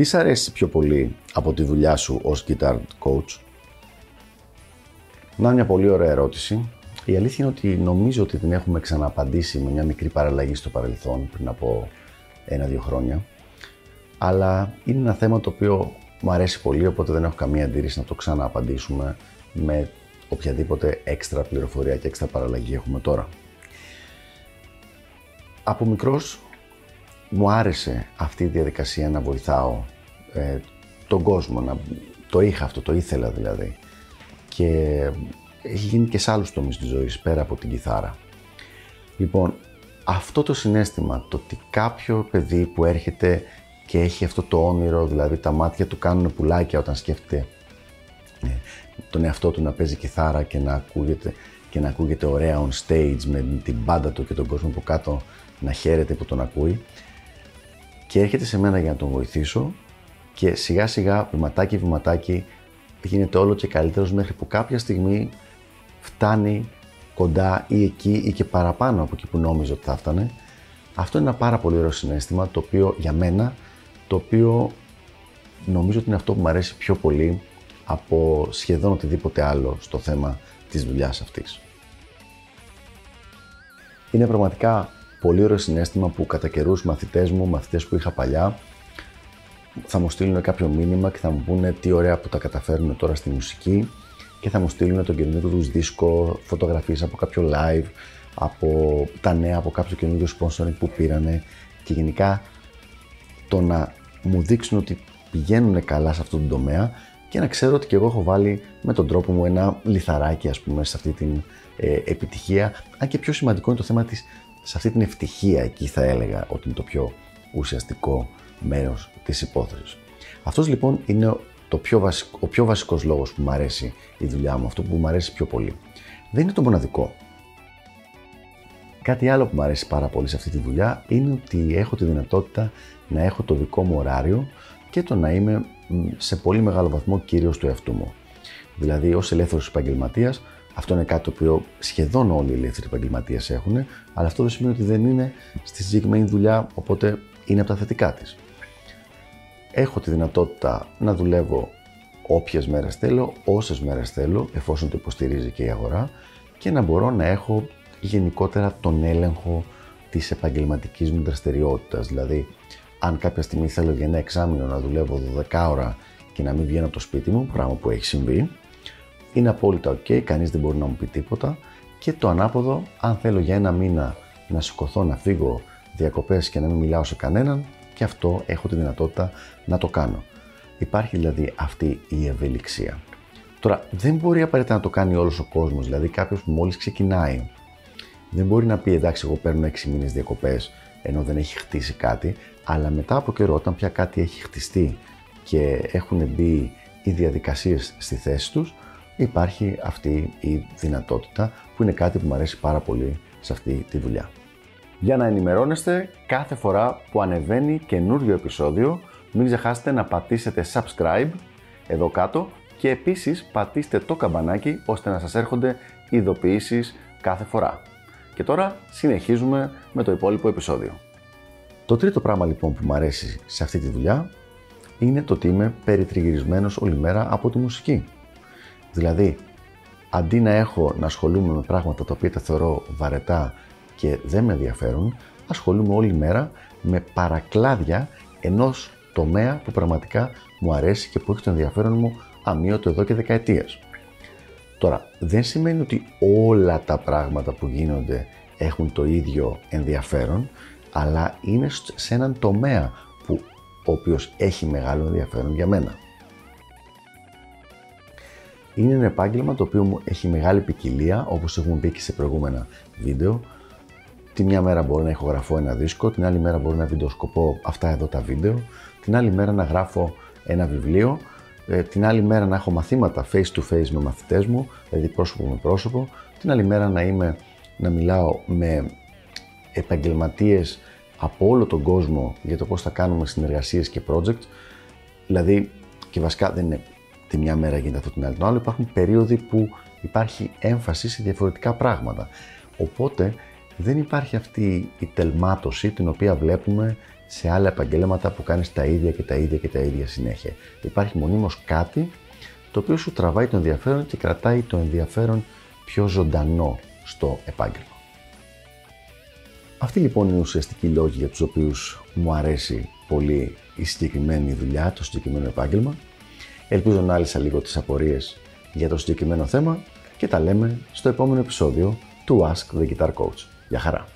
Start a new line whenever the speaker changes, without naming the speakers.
Τι σ' αρέσει πιο πολύ από τη δουλειά σου ως guitar coach? Να μια πολύ ωραία ερώτηση. Η αλήθεια είναι ότι νομίζω ότι την έχουμε ξανααπαντήσει με μια μικρή παραλλαγή στο παρελθόν πριν από ένα-δύο χρόνια. Αλλά είναι ένα θέμα το οποίο μου αρέσει πολύ, οπότε δεν έχω καμία αντίρρηση να το ξανααπαντήσουμε με οποιαδήποτε έξτρα πληροφορία και έξτρα παραλλαγή έχουμε τώρα. Από μικρός μου άρεσε αυτή η διαδικασία να βοηθάω ε, τον κόσμο, να, το είχα αυτό, το ήθελα δηλαδή. Και έχει γίνει και σε άλλους τομείς της ζωής, πέρα από την κιθάρα. Λοιπόν, αυτό το συνέστημα, το ότι κάποιο παιδί που έρχεται και έχει αυτό το όνειρο, δηλαδή τα μάτια του κάνουν πουλάκια όταν σκέφτεται ε, τον εαυτό του να παίζει κιθάρα και να ακούγεται, και να ακούγεται ωραία on stage με την μπάντα του και τον κόσμο που κάτω να χαίρεται που τον ακούει και έρχεται σε μένα για να τον βοηθήσω και σιγά σιγά βηματάκι βηματάκι γίνεται όλο και καλύτερος μέχρι που κάποια στιγμή φτάνει κοντά ή εκεί ή και παραπάνω από εκεί που νόμιζε ότι θα φτάνε. Αυτό είναι ένα πάρα πολύ ωραίο συνέστημα το οποίο για μένα το οποίο νομίζω ότι είναι αυτό που μου αρέσει πιο πολύ από σχεδόν οτιδήποτε άλλο στο θέμα της δουλειάς αυτής. Είναι πραγματικά πολύ ωραίο συνέστημα που κατά καιρούς μαθητές μου, μαθητές που είχα παλιά, θα μου στείλουν κάποιο μήνυμα και θα μου πούνε τι ωραία που τα καταφέρουν τώρα στη μουσική και θα μου στείλουν τον καινούργιο τους δίσκο, φωτογραφίες από κάποιο live, από τα νέα, από κάποιο καινούργιο sponsoring που πήρανε και γενικά το να μου δείξουν ότι πηγαίνουν καλά σε αυτό το τομέα και να ξέρω ότι και εγώ έχω βάλει με τον τρόπο μου ένα λιθαράκι ας πούμε σε αυτή την ε, επιτυχία. Αν και πιο σημαντικό είναι το θέμα της σε αυτή την ευτυχία εκεί θα έλεγα ότι είναι το πιο ουσιαστικό μέρος της υπόθεσης. Αυτός λοιπόν είναι το πιο βασικό, ο πιο βασικός λόγος που μου αρέσει η δουλειά μου, αυτό που μου αρέσει πιο πολύ. Δεν είναι το μοναδικό. Κάτι άλλο που μου αρέσει πάρα πολύ σε αυτή τη δουλειά είναι ότι έχω τη δυνατότητα να έχω το δικό μου ωράριο και το να είμαι σε πολύ μεγάλο βαθμό κύριος του εαυτού μου. Δηλαδή, ως ελεύθερος επαγγελματίας αυτό είναι κάτι το οποίο σχεδόν όλοι οι ελεύθεροι επαγγελματίες έχουν, αλλά αυτό δεν σημαίνει ότι δεν είναι στη συγκεκριμένη δουλειά, οπότε είναι από τα θετικά της. Έχω τη δυνατότητα να δουλεύω όποιες μέρες θέλω, όσες μέρες θέλω, εφόσον το υποστηρίζει και η αγορά και να μπορώ να έχω γενικότερα τον έλεγχο της επαγγελματικής μου δραστηριότητας. Δηλαδή, αν κάποια στιγμή θέλω για ένα εξάμεινο να δουλεύω 12 ώρα και να μην βγαίνω από το σπίτι μου, πράγμα που έχει συμβεί, είναι απόλυτα ok, κανείς δεν μπορεί να μου πει τίποτα και το ανάποδο, αν θέλω για ένα μήνα να σηκωθώ να φύγω διακοπές και να μην μιλάω σε κανέναν και αυτό έχω τη δυνατότητα να το κάνω. Υπάρχει δηλαδή αυτή η ευελιξία. Τώρα δεν μπορεί απαραίτητα να το κάνει όλος ο κόσμος, δηλαδή κάποιος που μόλις ξεκινάει δεν μπορεί να πει εντάξει εγώ παίρνω 6 μήνες διακοπές ενώ δεν έχει χτίσει κάτι, αλλά μετά από καιρό όταν πια κάτι έχει χτιστεί και έχουν μπει οι διαδικασίες στη θέση τους, υπάρχει αυτή η δυνατότητα που είναι κάτι που μου αρέσει πάρα πολύ σε αυτή τη δουλειά. Για να ενημερώνεστε κάθε φορά που ανεβαίνει καινούριο επεισόδιο, μην ξεχάσετε να πατήσετε subscribe εδώ κάτω και επίσης πατήστε το καμπανάκι ώστε να σας έρχονται ειδοποιήσεις κάθε φορά. Και τώρα συνεχίζουμε με το υπόλοιπο επεισόδιο. Το τρίτο πράγμα λοιπόν που μου αρέσει σε αυτή τη δουλειά είναι το ότι είμαι περιτριγυρισμένος όλη μέρα από τη μουσική. Δηλαδή, αντί να έχω να ασχολούμαι με πράγματα τα οποία τα θεωρώ βαρετά και δεν με ενδιαφέρουν, ασχολούμαι όλη μέρα με παρακλάδια ενός τομέα που πραγματικά μου αρέσει και που έχει το ενδιαφέρον μου αμύωτο εδώ και δεκαετίες. Τώρα, δεν σημαίνει ότι όλα τα πράγματα που γίνονται έχουν το ίδιο ενδιαφέρον, αλλά είναι σε έναν τομέα που ο οποίος έχει μεγάλο ενδιαφέρον για μένα. Είναι ένα επάγγελμα το οποίο μου έχει μεγάλη ποικιλία, όπως έχουμε πει και σε προηγούμενα βίντεο. Τη μια μέρα μπορώ να ηχογραφώ ένα δίσκο, την άλλη μέρα μπορώ να βιντεοσκοπώ αυτά εδώ τα βίντεο, την άλλη μέρα να γράφω ένα βιβλίο, ε, την άλλη μέρα να έχω μαθήματα face to face με μαθητές μου, δηλαδή πρόσωπο με πρόσωπο, την άλλη μέρα να, είμαι, να μιλάω με επαγγελματίες από όλο τον κόσμο για το πώς θα κάνουμε συνεργασίες και project. Δηλαδή, και βασικά δεν είναι τη μια μέρα γίνεται αυτό την άλλη την άλλη, υπάρχουν περίοδοι που υπάρχει έμφαση σε διαφορετικά πράγματα. Οπότε δεν υπάρχει αυτή η τελμάτωση την οποία βλέπουμε σε άλλα επαγγέλματα που κάνεις τα ίδια και τα ίδια και τα ίδια συνέχεια. Υπάρχει μονίμως κάτι το οποίο σου τραβάει το ενδιαφέρον και κρατάει το ενδιαφέρον πιο ζωντανό στο επάγγελμα. Αυτή λοιπόν είναι η ουσιαστική λόγη για τους οποίους μου αρέσει πολύ η συγκεκριμένη δουλειά, το συγκεκριμένο επάγγελμα. Ελπίζω να άλυσα λίγο τις απορίες για το συγκεκριμένο θέμα και τα λέμε στο επόμενο επεισόδιο του Ask the Guitar Coach. Γεια χαρά!